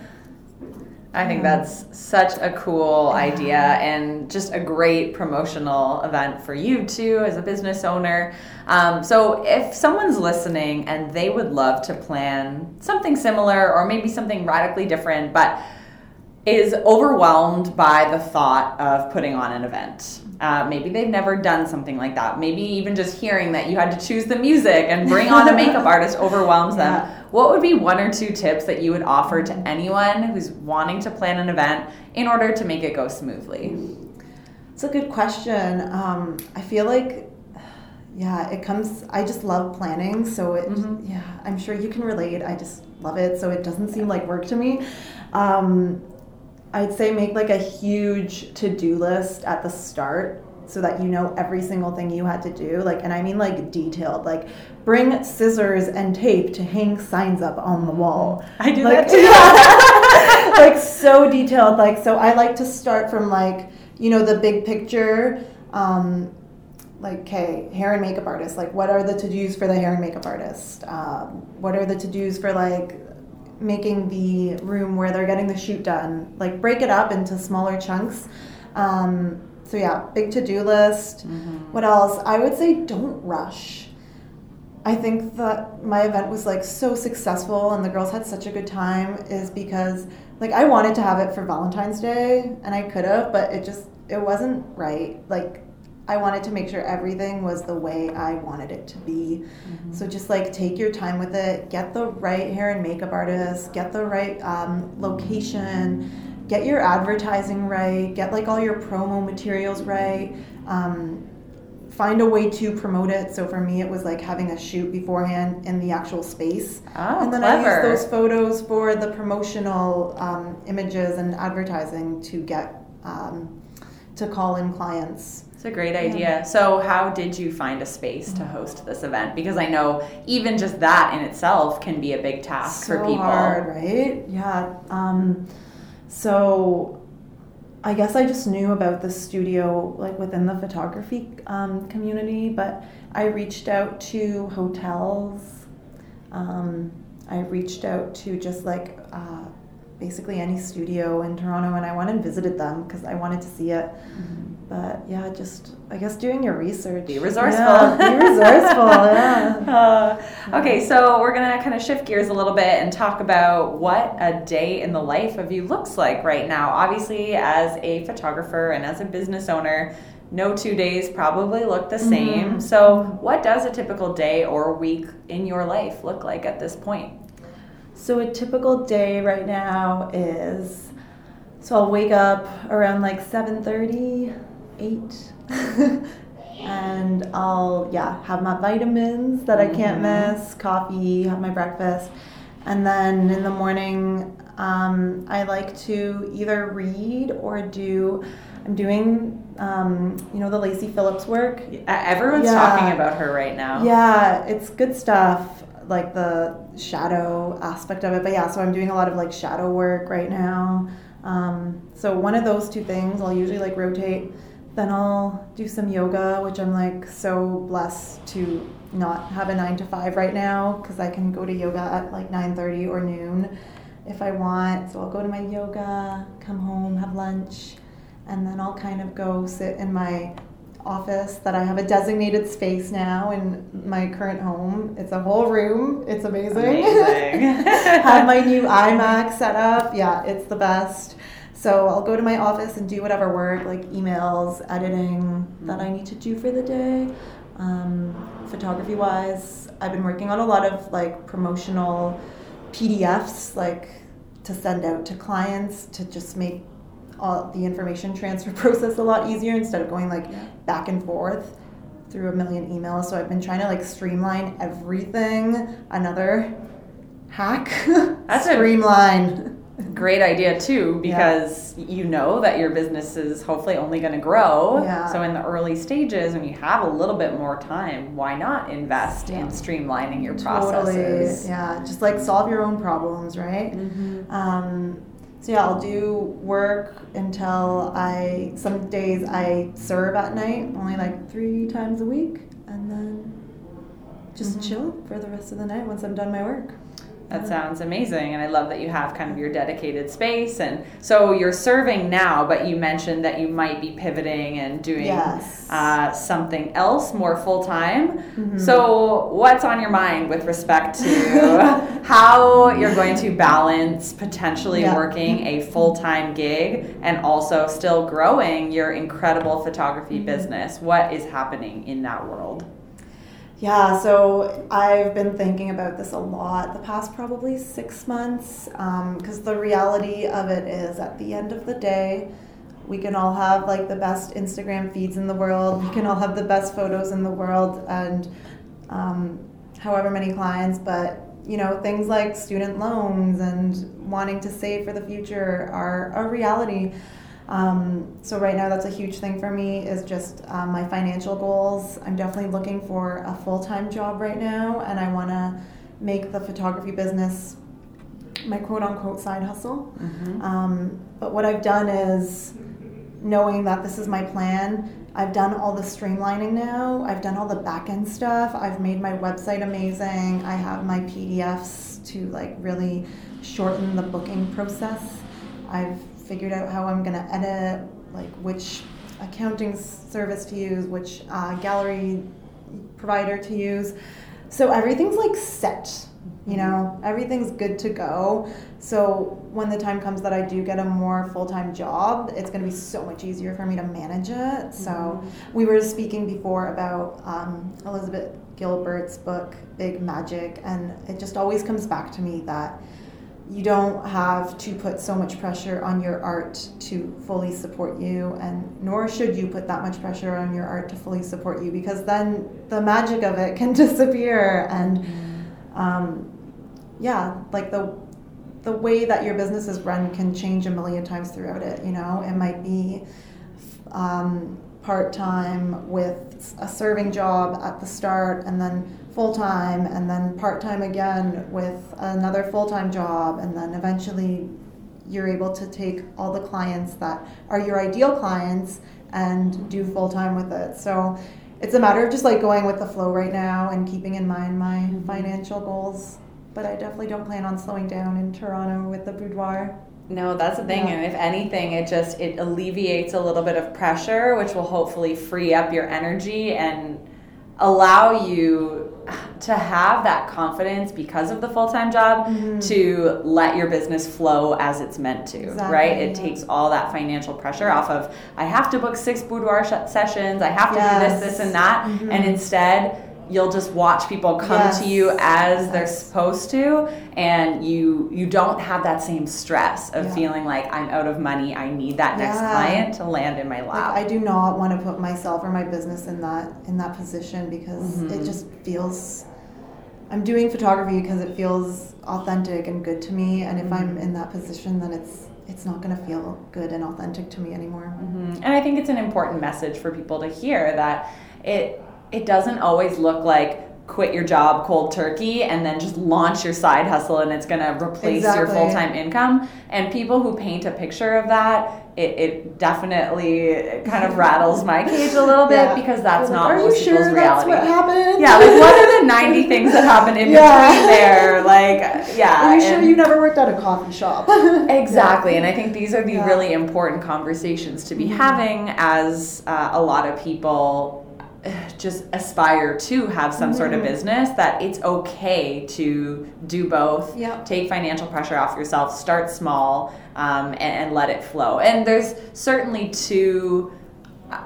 I think that's such a cool idea and just a great promotional event for you too as a business owner. Um, so, if someone's listening and they would love to plan something similar or maybe something radically different, but is overwhelmed by the thought of putting on an event. Uh, maybe they've never done something like that. Maybe even just hearing that you had to choose the music and bring on a makeup artist overwhelms them. What would be one or two tips that you would offer to anyone who's wanting to plan an event in order to make it go smoothly? It's a good question. Um, I feel like, yeah, it comes. I just love planning, so it. Mhm. Yeah, I'm sure you can relate. I just love it, so it doesn't seem like work to me. Um, I'd say make like a huge to-do list at the start so that you know every single thing you had to do like and i mean like detailed like bring scissors and tape to hang signs up on the wall. I do like, that too. like so detailed like so i like to start from like you know the big picture um, like okay hair and makeup artist like what are the to-dos for the hair and makeup artist? Um, what are the to-dos for like making the room where they're getting the shoot done? Like break it up into smaller chunks. Um, so yeah big to-do list. What else? I would say don't rush. I think that my event was like so successful and the girls had such a good time is because like I wanted to have it for Valentine's Day and I could have, but it just it wasn't right. Like I wanted to make sure everything was the way I wanted it to be. So just like take your time with it, get the right hair and makeup artist, get the right um, location, get your advertising right, get like all your promo materials right. Um, find a way to promote it. So for me, it was like having a shoot beforehand in the actual space. Oh, and then clever. I used those photos for the promotional um, images and advertising to get um, to call in clients. It's a great idea. So, how did you find a space to host this event? Because I know even just that in itself can be a big task so for people. hard, right? Yeah. Um, so I guess I just knew about the studio like within the photography um, community, but I reached out to hotels. Um, I reached out to just like uh, basically any studio in Toronto, and I went and visited them because I wanted to see it. But yeah, just I guess doing your research. Be resourceful. Yeah, be resourceful. yeah. Uh, okay, so we're gonna kind of shift gears a little bit and talk about what a day in the life of you looks like right now. Obviously, as a photographer and as a business owner, no two days probably look the same. Mhm. So, what does a typical day or week in your life look like at this point? So a typical day right now is so I'll wake up around like 7:30, 8 and I'll yeah, have my vitamins that I can't Mhm. miss, coffee, have my breakfast. And then in the morning um, I like to either read or do I'm doing um, you know the Lacy Phillips work Everyone's Yeah. talking about her right now. yeah, it's good stuff, like the shadow aspect of it. But yeah, so I'm doing a lot of like shadow work right now. Um, so one of those two things, I'll usually like rotate. Then I'll do some yoga, which I'm like so blessed to not have a nine to five right now because I can go to yoga at like 9:30 or noon if I want. So I'll go to my yoga, come home, have lunch, and then I'll kind of go sit in my office that I have a designated space now in my current home. It's a whole room. It's amazing. Amazing. have my new iMac set up. Yeah, it's the best. So I'll go to my office and do whatever work, like emails, editing that I need to do for the day. Um, photography wise, I've been working on a lot of like promotional PDFs, like to send out to clients to just make all the information transfer process a lot easier instead of going like Yeah. back and forth through a million emails. So I've been trying to like streamline everything. Another hack. That's a- streamline. Great idea too, because you know that your business is hopefully only going to grow. Yeah. So in the early stages, when you have a little bit more time, why not invest in streamlining your processes? Totally. Yeah. Just like solve your own problems, right? Mhm. Um, so yeah, I'll do work until I. Some days I serve at night, only like three times a week, and then just Mhm. chill for the rest of the night once I'm done my work. That sounds amazing, and I love that you have kind of your dedicated space. And so you're serving now, but you mentioned that you might be pivoting and doing Yes. uh, something else more full time. Mhm. So, what's on your mind with respect to how you're going to balance potentially Yeah. working a full time gig and also still growing your incredible photography Mm-hmm. business? What is happening in that world? Yeah, so I've been thinking about this a lot the past probably six months because the reality of it is at the end of the day, we can all have like the best Instagram feeds in the world, we can all have the best photos in the world, and um, however many clients, but you know, things like student loans and wanting to save for the future are a reality. Um, so right now, that's a huge thing for me is just um, my financial goals. I'm definitely looking for a full time job right now, and I want to make the photography business my quote unquote side hustle. Mm-hmm. Um, but what I've done is knowing that this is my plan. I've done all the streamlining now. I've done all the back end stuff. I've made my website amazing. I have my PDFs to like really shorten the booking process. I've figured out how I'm gonna edit, like which accounting service to use, which uh, gallery provider to use. So everything's like set, you know, everything's good to go. So when the time comes that I do get a more full time job, it's going to be so much easier for me to manage it. So we were speaking before about um, Elizabeth Gilbert's book, Big Magic, and it just always comes back to me that you don't have to put so much pressure on your art to fully support you and nor should you put that much pressure on your art to fully support you because then the magic of it can disappear. And um, yeah like the the way that your business is run can change a million times throughout it you know? It might be um, part-time with a serving job at the start and then full-time and then part-time again with another full-time job and then eventually you're able to take all the clients that are your ideal clients and do full-time with it. So it's a matter of just like going with the flow right now and keeping in mind my mm-hmm. financial goals. But i definitely don't plan on slowing down in toronto with the boudoir. No, that's the thing, Yeah. and if anything, it just it alleviates a little bit of pressure, which will hopefully free up your energy and allow you to have that confidence because of the full time job Mhm. to let your business flow as it's meant to, Exactly, right? It yeah. takes all that financial pressure off of I have to book six boudoir sh- sessions, I have to do this, this, and that, Mhm. and instead. You'll just watch people come Yes. to you as they're supposed to, and you you don't have that same stress of Yeah. feeling like I'm out of money. I need that next Yeah. client to land in my Like lap. I do not want to put myself or my business in that in that position because Mhm. it just feels I'm doing photography because it feels authentic and good to me and if I'm Mhm. in that position then it's it's not going to feel good and authentic to me anymore. Mhm. And I think it's an important message for people to hear that it it doesn't always look like quit your job cold turkey and then just launch your side hustle and it's going to replace your full-time income and people who paint a picture of that it, it definitely kind of rattles my cage a little bit Yeah. because that's not Are most you sure people's that's reality what happened? yeah like what are the 90 things that happen in Yeah. between there like yeah Are you sure you never worked at a coffee shop? Exactly, and I think these are the Yeah. really important conversations to be Mhm. having as uh, a lot of people just aspire to have some sort of Mhm. business that it's okay to do both Yeah. take financial pressure off yourself start small um, and, and let it flow and there's certainly two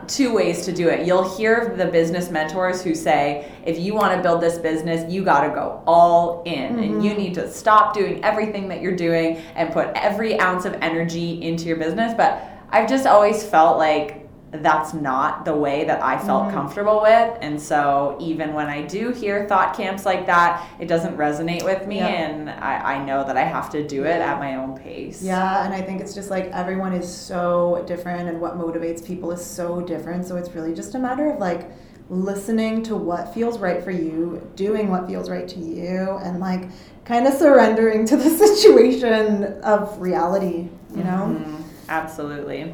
two ways to do it. You'll hear the business mentors who say, if you want to build this business, you got to go all in and you Mhm. need to stop doing everything that you're doing and put every ounce of energy into your business. But I've just always felt like that's not the way that I felt Mhm. comfortable with. And so even when I do hear thought camps like that, it doesn't resonate with me. Yeah. And I, I know that I have to do it at my own pace. Yeah, and I think it's just like everyone is so different and what motivates people is so different. So it's really just a matter of like listening to what feels right for you, doing what feels right to you, and like kind of surrendering to the situation of reality, you know? Mhm, Absolutely.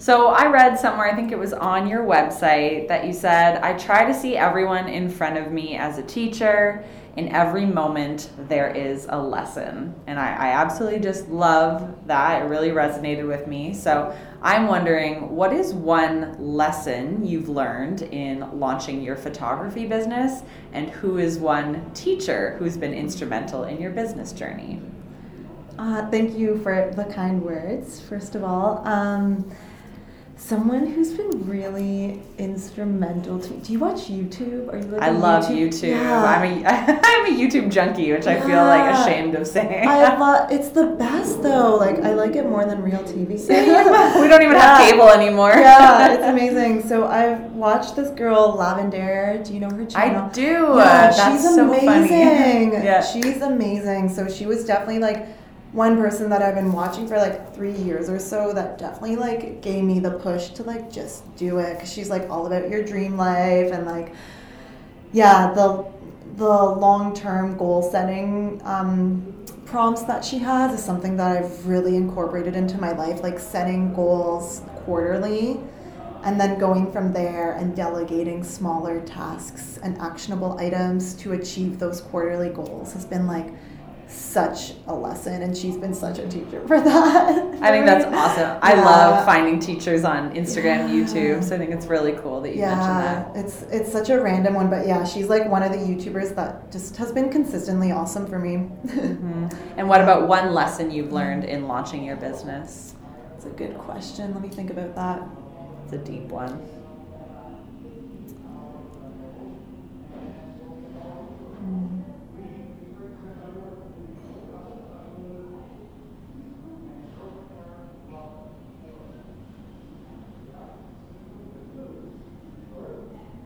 So I read somewhere, I think it was on your website, that you said, I try to see everyone in front of me as a teacher. In every moment, there is a lesson. And I, I absolutely just love that. It really resonated with me. So I'm wondering, what is one lesson you've learned in launching your photography business? And who is one teacher who's been instrumental in your business journey? Uh, thank you for the kind words, first of all. Um, someone who's been really instrumental to me. Do you watch YouTube? Are you like I love YouTube. Yeah. I'm a I'm a YouTube junkie, which I feel like ashamed of saying. I love it's the best though. Like I like it more than real TV. we don't even have cable anymore. yeah, it's amazing. So I've watched this girl Lavendaire. Do you know her channel? I do. Yeah, That's she's so amazing. funny. yeah. She's amazing. So she was definitely like one person that I've been watching for like three years or so that definitely like gave me the push to like just do it because she's like all about your dream life and like yeah the the long term goal setting um, prompts that she has is something that I've really incorporated into my life like setting goals quarterly and then going from there and delegating smaller tasks and actionable items to achieve those quarterly goals has been like such a lesson and she's been such a teacher for that I think that's awesome. I Yeah. love finding teachers on Instagram, Yeah. YouTube. So I think it's really cool that you mentioned yeah that. it's it's such a random one but yeah she's like one of the youtubers that just has been consistently awesome for me Mhm. And what about one lesson you've learned in launching your business? it's a good question let me think about that It's a deep one.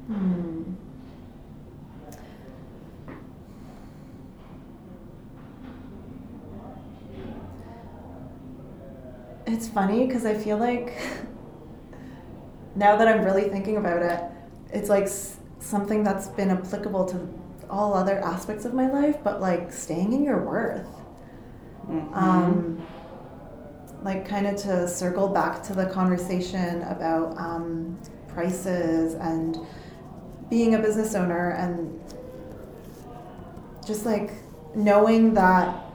Hmm. It's funny because I feel like now that I'm really thinking about it, it's like something that's been applicable to all other aspects of my life, but like staying in your worth. Mhm. Um, like kind of to circle back to the conversation about um, prices and being a business owner and just like knowing that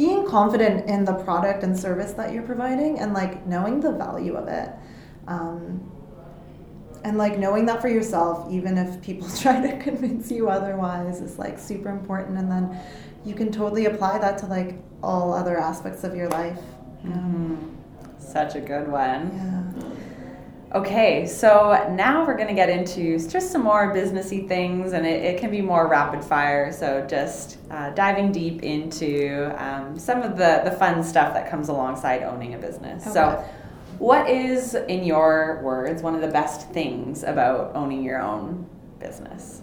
being confident in the product and service that you're providing and like knowing the value of it um, and like knowing that for yourself even if people try to convince you otherwise is like super important and then you can totally apply that to like all other aspects of your life Mhm. Such a good one. yeah Okay, so now we're going to get into just some more businessy things, and it, it can be more rapid fire. So just uh, diving deep into um, some of the, the fun stuff that comes alongside owning a business. So, what is, in your words, one of the best things about owning your own business?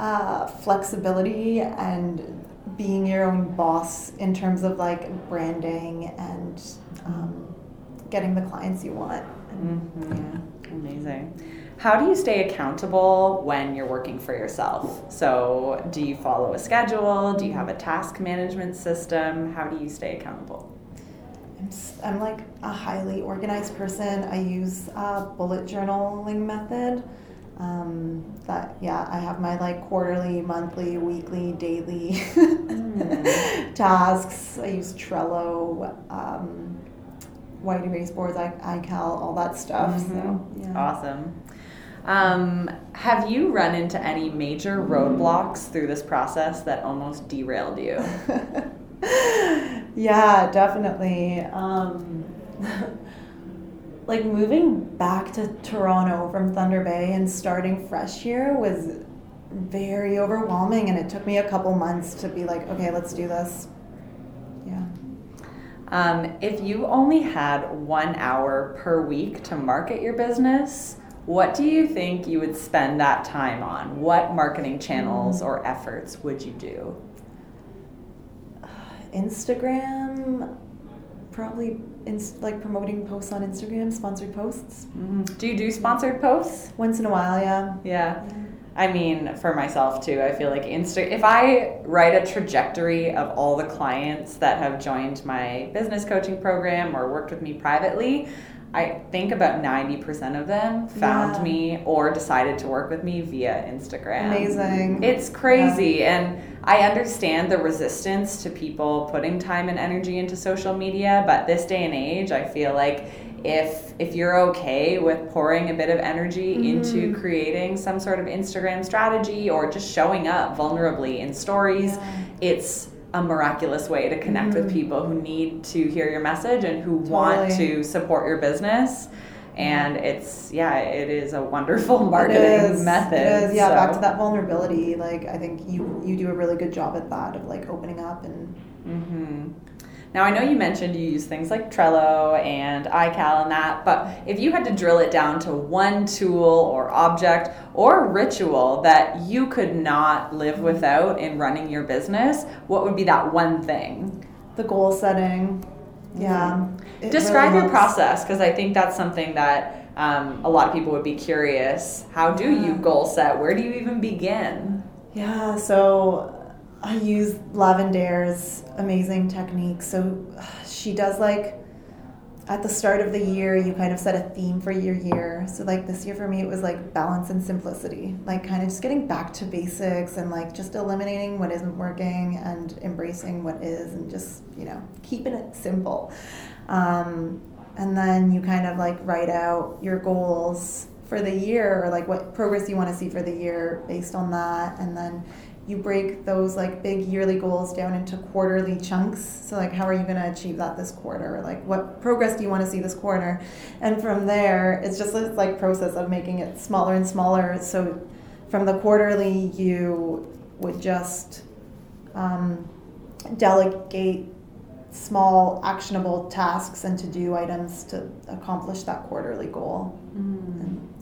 uh, flexibility and being your own boss in terms of like branding and um, getting the clients you want. Mhm. Amazing. How do you stay accountable when you're working for yourself? So, do you follow a schedule? Do you have a task management system? How do you stay accountable? I'm, I'm like a highly organized person. I use a bullet journaling method. Um, that yeah, I have my like quarterly, monthly, weekly, daily tasks. I use Trello, um, white erase boards, I, iCal, all that stuff. So Mhm. yeah. Awesome. Um, have you run into any major roadblocks through this process that almost derailed you? yeah, definitely. Um, like moving back to Toronto from Thunder Bay and starting fresh here was very overwhelming, and it took me a couple months to be like, okay, let's do this. Yeah. Um, if you only had one hour per week to market your business, what do you think you would spend that time on? What marketing channels or efforts would you do? Instagram, probably like promoting posts on Instagram, sponsored posts. Do you do sponsored posts? Once in a while, yeah. Yeah. I mean, for myself too, I feel like Insta. If I write a trajectory of all the clients that have joined my business coaching program or worked with me privately, I think about 90% of them found Yeah. me or decided to work with me via Instagram. Amazing. It's crazy. And I understand the resistance to people putting time and energy into social media, but this day and age, I feel like if if you're okay with pouring a bit of energy into Mm-hmm. creating some sort of Instagram strategy or just showing up vulnerably in stories, Yeah. it's a miraculous way to connect with people who need to hear your message and who want Mm-hmm. To support your business. And it's yeah, it is a wonderful marketing is, method. It is, yeah, back to that vulnerability. Like I think you you do a really good job at that of like opening up and hmm Now, I know you mentioned you use things like Trello and iCal and that, but if you had to drill it down to one tool or object or ritual that you could not live without in running your business, what would be that one thing? the goal setting. Yeah. Describe really your process because I think that's something that um, a lot of people would be curious. How do you goal set? Where do you even begin? Yeah, so I use Lavendaire's amazing technique. So she does like at the start of the year, you kind of set a theme for your year. So like this year for me, it was like balance and simplicity, like kind of just getting back to basics and like just eliminating what isn't working and embracing what is and just you know keeping it simple. Um, and then you kind of like write out your goals for the year or like what progress you want to see for the year based on that and then you break those like big yearly goals down into quarterly chunks. So like how are you going to achieve that this quarter? Like what progress do you want to see this quarter? And from there it's just this like process of making it smaller and smaller. So from the quarterly you would just um, delegate small actionable tasks and to do items to accomplish that quarterly goal. And yeah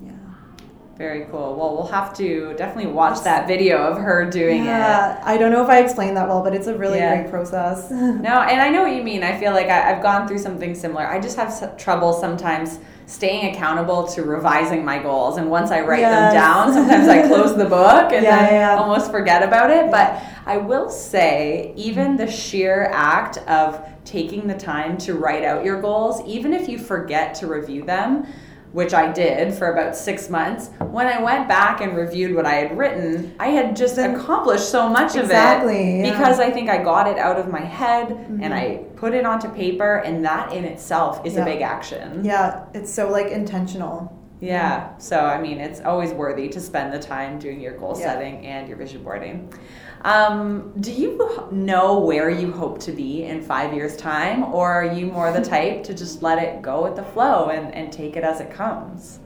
Very cool. Well, we'll have to definitely watch that video of her doing it. yeah, I don't know if I explained that well, but it's a really Yeah. great process. No, and I know what you mean. I feel like I, I've gone through something similar. I just have s- trouble sometimes staying accountable to revising my goals. And once I write them down, sometimes I close the book and Yeah, then yeah. almost forget about it. But I will say, even the sheer act of taking the time to write out your goals, even if you forget to review them, which I did for about six months. When I went back and reviewed what I had written, I had just accomplished so much of it Exactly, yeah. because I think I got it out of my head Mm-hmm. and I put it onto paper, and that in itself is a big action. yeah, it's so like intentional. Yeah. So, I mean, it's always worthy to spend the time doing your goal Yeah. setting and your vision boarding. Um, do you know where you hope to be in five years' time, or are you more the type to just let it go with the flow and, and take it as it comes?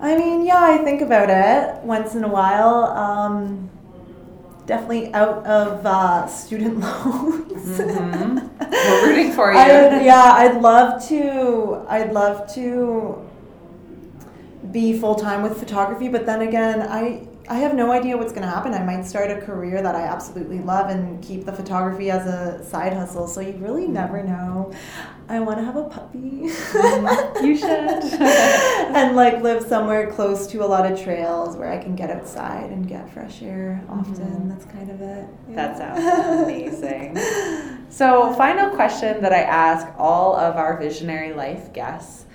I mean, yeah, I think about it once in a while. Um, definitely out of uh, student loans. Mhm. We're rooting for you. Would, yeah, I'd love to. I'd love to be full time with photography, but then again, I I have no idea what's going to happen. I might start a career that I absolutely love and keep the photography as a side hustle. So you really mm-hmm. never know. I want to have a puppy. Mm-hmm. you should. and like live somewhere close to a lot of trails where I can get outside and get fresh air often. Mm-hmm. That's kind of it. Yeah. That sounds amazing. so, final question that I ask all of our Visionary Life guests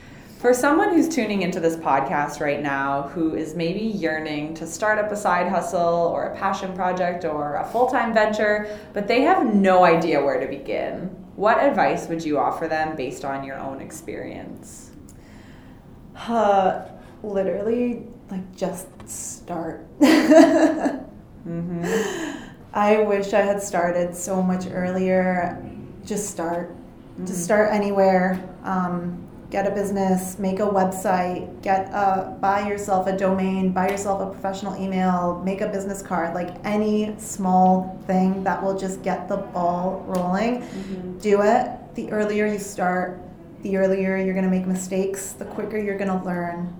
for someone who's tuning into this podcast right now who is maybe yearning to start up a side hustle or a passion project or a full time venture, but they have no idea where to begin, what advice would you offer them based on your own experience? Uh, literally, like, just start. mm-hmm. I wish I had started so much earlier. Just start. Mm-hmm. Just start anywhere. Um, get a business, make a website, get a, buy yourself a domain, buy yourself a professional email, make a business card, like any small thing that will just get the ball rolling. Mm-hmm. Do it. The earlier you start, the earlier you're going to make mistakes, the quicker you're going to learn.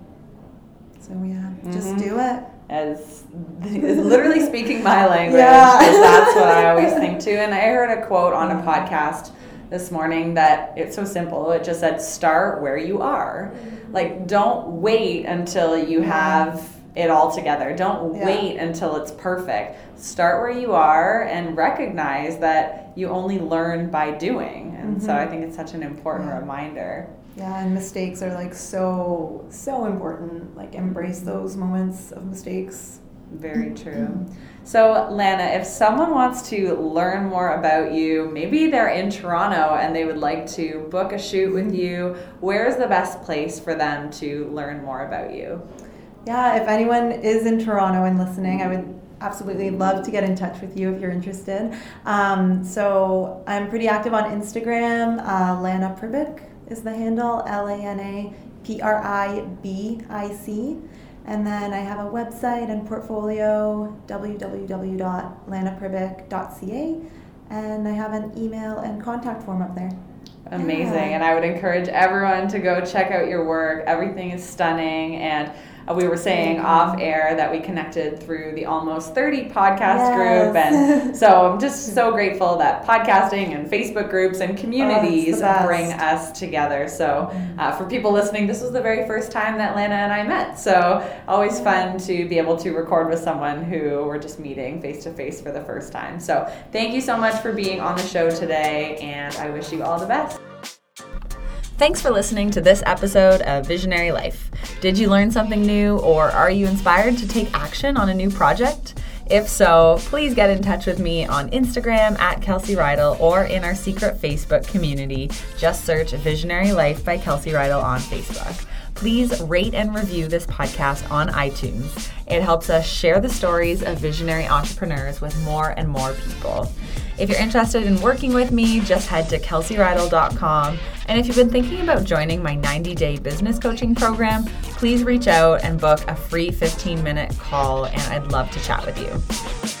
So yeah, mm-hmm. just do it. As literally speaking my language, yeah. that's what I always think too. And I heard a quote on a podcast this morning that it's so simple. It just said start where you are. Like don't wait until you have it all together. Don't yeah. wait until it's perfect. Start where you are and recognize that you only learn by doing. And mm-hmm. so I think it's such an important yeah. reminder. Yeah, and mistakes are like so so important. Like embrace those moments of mistakes. Very true. So, Lana, if someone wants to learn more about you, maybe they're in Toronto and they would like to book a shoot with you, where's the best place for them to learn more about you? Yeah, if anyone is in Toronto and listening, I would absolutely love to get in touch with you if you're interested. Um, so, I'm pretty active on Instagram. Uh, Lana Pribic is the handle L A N A P R I B I C. And then I have a website and portfolio, www.lanapribic.ca, and I have an email and contact form up there. Amazing. Yeah. And I would encourage everyone to go check out your work. Everything is stunning and uh, we were saying off air that we connected through the Almost 30 podcast yes. group. And so I'm just so grateful that podcasting and Facebook groups and communities oh, bring us together. So mm-hmm. uh, for people listening, this was the very first time that Lana and I met. So always fun to be able to record with someone who we're just meeting face to face for the first time. So thank you so much for being on the show today, and I wish you all the best. Thanks for listening to this episode of Visionary Life. Did you learn something new or are you inspired to take action on a new project? If so, please get in touch with me on Instagram at Kelsey Reidl or in our secret Facebook community. Just search Visionary Life by Kelsey Reidl on Facebook. Please rate and review this podcast on iTunes. It helps us share the stories of visionary entrepreneurs with more and more people. If you're interested in working with me, just head to kelseyreidl.com. And if you've been thinking about joining my 90 day business coaching program, please reach out and book a free 15 minute call, and I'd love to chat with you.